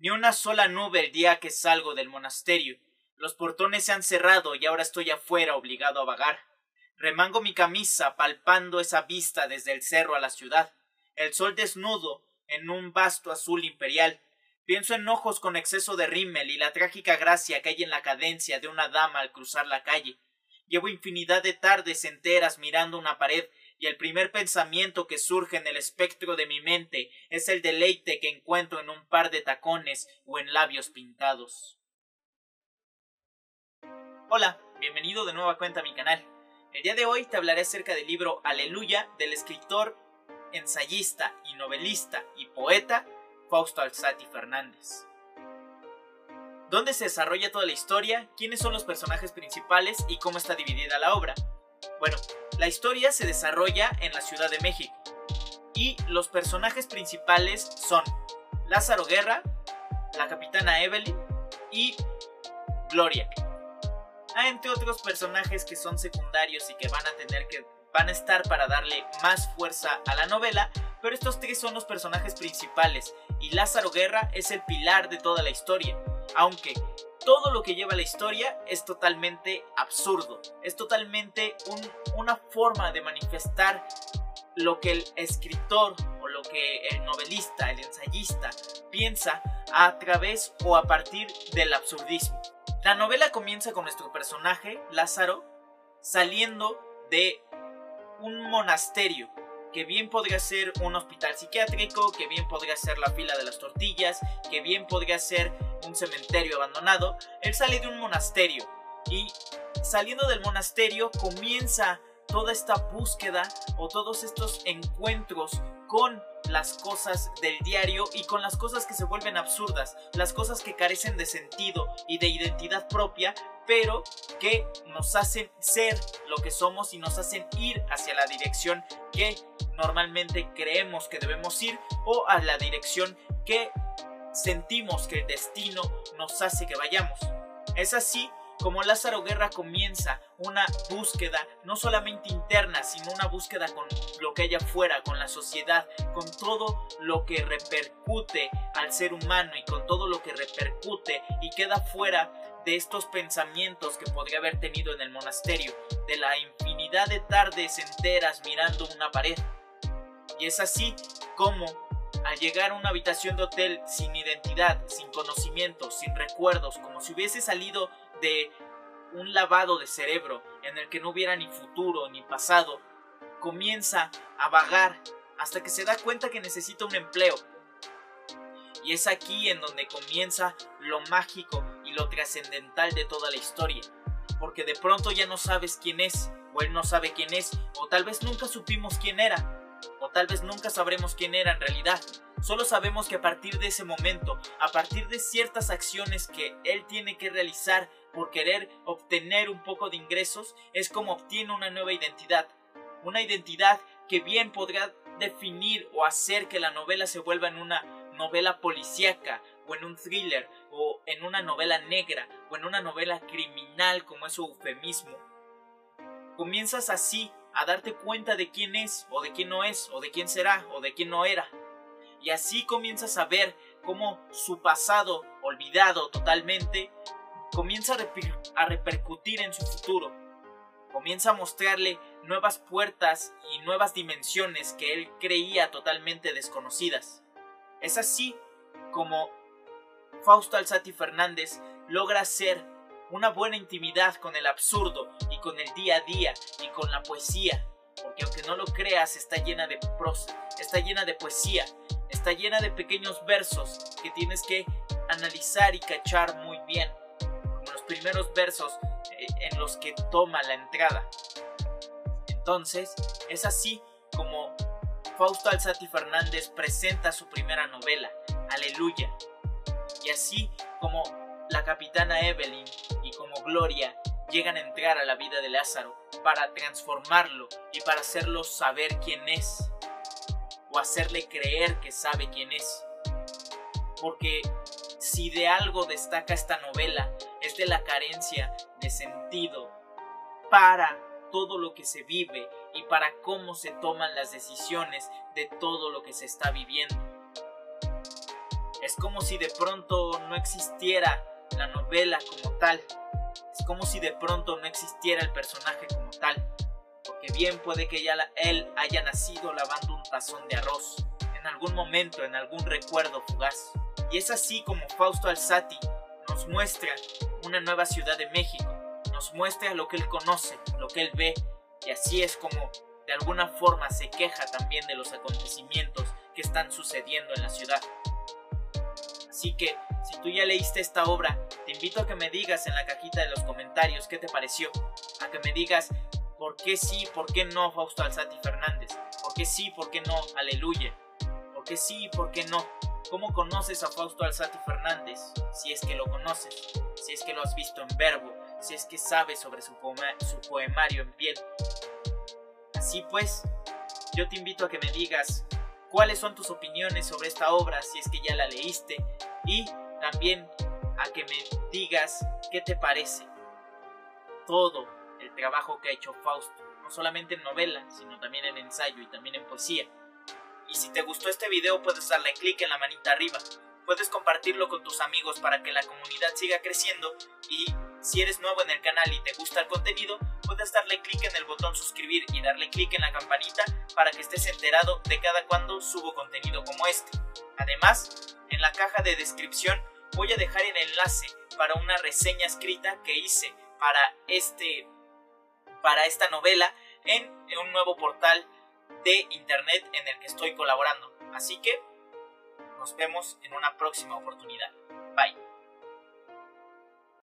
Ni una sola nube el día que salgo del monasterio. Los portones se han cerrado y ahora estoy afuera obligado a vagar. Remango mi camisa, palpando esa vista desde el cerro a la ciudad. El sol desnudo en un vasto azul imperial. Pienso en ojos con exceso de rímel y la trágica gracia que hay en la cadencia de una dama al cruzar la calle. Llevo infinidad de tardes enteras mirando una pared y el primer pensamiento que surge en el espectro de mi mente es el deleite que encuentro en un par de tacones o en labios pintados. Hola, bienvenido de nuevo a cuenta a mi canal. El día de hoy te hablaré acerca del libro Aleluya del escritor, ensayista y novelista y poeta Fausto Alzati Fernández. ¿Dónde se desarrolla toda la historia? ¿Quiénes son los personajes principales y cómo está dividida la obra? Bueno, la historia se desarrolla en la Ciudad de México y los personajes principales son Lázaro Guerra, la capitana Evelyn y Gloria. Hay entre otros personajes que son secundarios y que van a tener que van a estar para darle más fuerza a la novela, pero estos tres son los personajes principales y Lázaro Guerra es el pilar de toda la historia, aunque todo lo que lleva la historia es totalmente absurdo, es totalmente una forma de manifestar lo que el escritor o lo que el novelista, el ensayista piensa a través o a partir del absurdismo. La novela comienza con nuestro personaje, Lázaro, saliendo de un monasterio que bien podría ser un hospital psiquiátrico, que bien podría ser la fila de las tortillas, que bien podría ser un cementerio abandonado, él sale de un monasterio y saliendo del monasterio comienza toda esta búsqueda o todos estos encuentros con las cosas del diario y con las cosas que se vuelven absurdas, las cosas que carecen de sentido y de identidad propia, pero que nos hacen ser lo que somos y nos hacen ir hacia la dirección que normalmente creemos que debemos ir o a la dirección que sentimos que el destino nos hace que vayamos. Es así como Lázaro Guerra comienza una búsqueda no solamente interna, sino una búsqueda con lo que hay afuera, con la sociedad, con todo lo que repercute al ser humano y con todo lo que repercute y queda fuera de estos pensamientos que podría haber tenido en el monasterio, de la infinidad de tardes enteras mirando una pared. Y es así como al llegar a una habitación de hotel sin identidad, sin conocimientos, sin recuerdos, como si hubiese salido de un lavado de cerebro en el que no hubiera ni futuro ni pasado, comienza a vagar hasta que se da cuenta que necesita un empleo. Y es aquí en donde comienza lo mágico y lo trascendental de toda la historia, porque de pronto ya no sabes quién es, o él no sabe quién es, o tal vez nunca supimos quién era, tal vez nunca sabremos quién era en realidad. Solo sabemos que a partir de ese momento, a partir de ciertas acciones que él tiene que realizar por querer obtener un poco de ingresos, es como obtiene una nueva identidad. Una identidad que bien podrá definir o hacer que la novela se vuelva en una novela policíaca o en un thriller o en una novela negra o en una novela criminal como es su eufemismo. Comienzas así a darte cuenta de quién es o de quién no es o de quién será o de quién no era. Y así comienzas a ver cómo su pasado, olvidado totalmente, comienza a, repercutir en su futuro. Comienza a mostrarle nuevas puertas y nuevas dimensiones que él creía totalmente desconocidas. Es así como Fausto Alzati Fernández logra hacer una buena intimidad con el absurdo y con el día a día y con la poesía, porque aunque no lo creas está llena de prosa, está llena de poesía, está llena de pequeños versos que tienes que analizar y cachar muy bien primeros versos eh, en los que toma la entrada. Entonces, es así como Fausto Alzati Fernández presenta su primera novela, Aleluya. Y así como la capitana Evelyn Gloria llegan a entrar a la vida de Lázaro para transformarlo y para hacerlo saber quién es o hacerle creer que sabe quién es. Porque si de algo destaca esta novela es de la carencia de sentido para todo lo que se vive y para cómo se toman las decisiones de todo lo que se está viviendo. Es como si de pronto no existiera la novela como tal. Es como si de pronto no existiera el personaje como tal. Porque bien puede que ya él haya nacido lavando un tazón de arroz. En algún momento, en algún recuerdo fugaz. Y es así como Fausto Alzati nos muestra una nueva ciudad de México. Nos muestra lo que él conoce, lo que él ve. Y así es como de alguna forma se queja también de los acontecimientos que están sucediendo en la ciudad. Así que, si tú ya leíste esta obra, te invito a que me digas en la cajita de los comentarios qué te pareció, a que me digas por qué sí, por qué no Fausto Alzati Fernández, por qué sí, por qué no, aleluya, por qué sí, por qué no. ¿Cómo conoces a Fausto Alzati Fernández? Si es que lo conoces, si es que lo has visto en verbo, si es que sabes sobre su, su poemario en piel. Así pues, yo te invito a que me digas cuáles son tus opiniones sobre esta obra si es que ya la leíste y también a que me digas qué te parece todo el trabajo que ha hecho Fausto, no solamente en novela, sino también en ensayo y también en poesía. Y si te gustó este video puedes darle clic en la manita arriba, puedes compartirlo con tus amigos para que la comunidad siga creciendo y si eres nuevo en el canal y te gusta el contenido, puedes darle clic en el botón suscribir y darle clic en la campanita para que estés enterado de cada cuando subo contenido como este. Además, en la caja de descripción voy a dejar el enlace para una reseña escrita que hice para este para esta novela en un nuevo portal de internet en el que estoy colaborando. Así que nos vemos en una próxima oportunidad. Bye.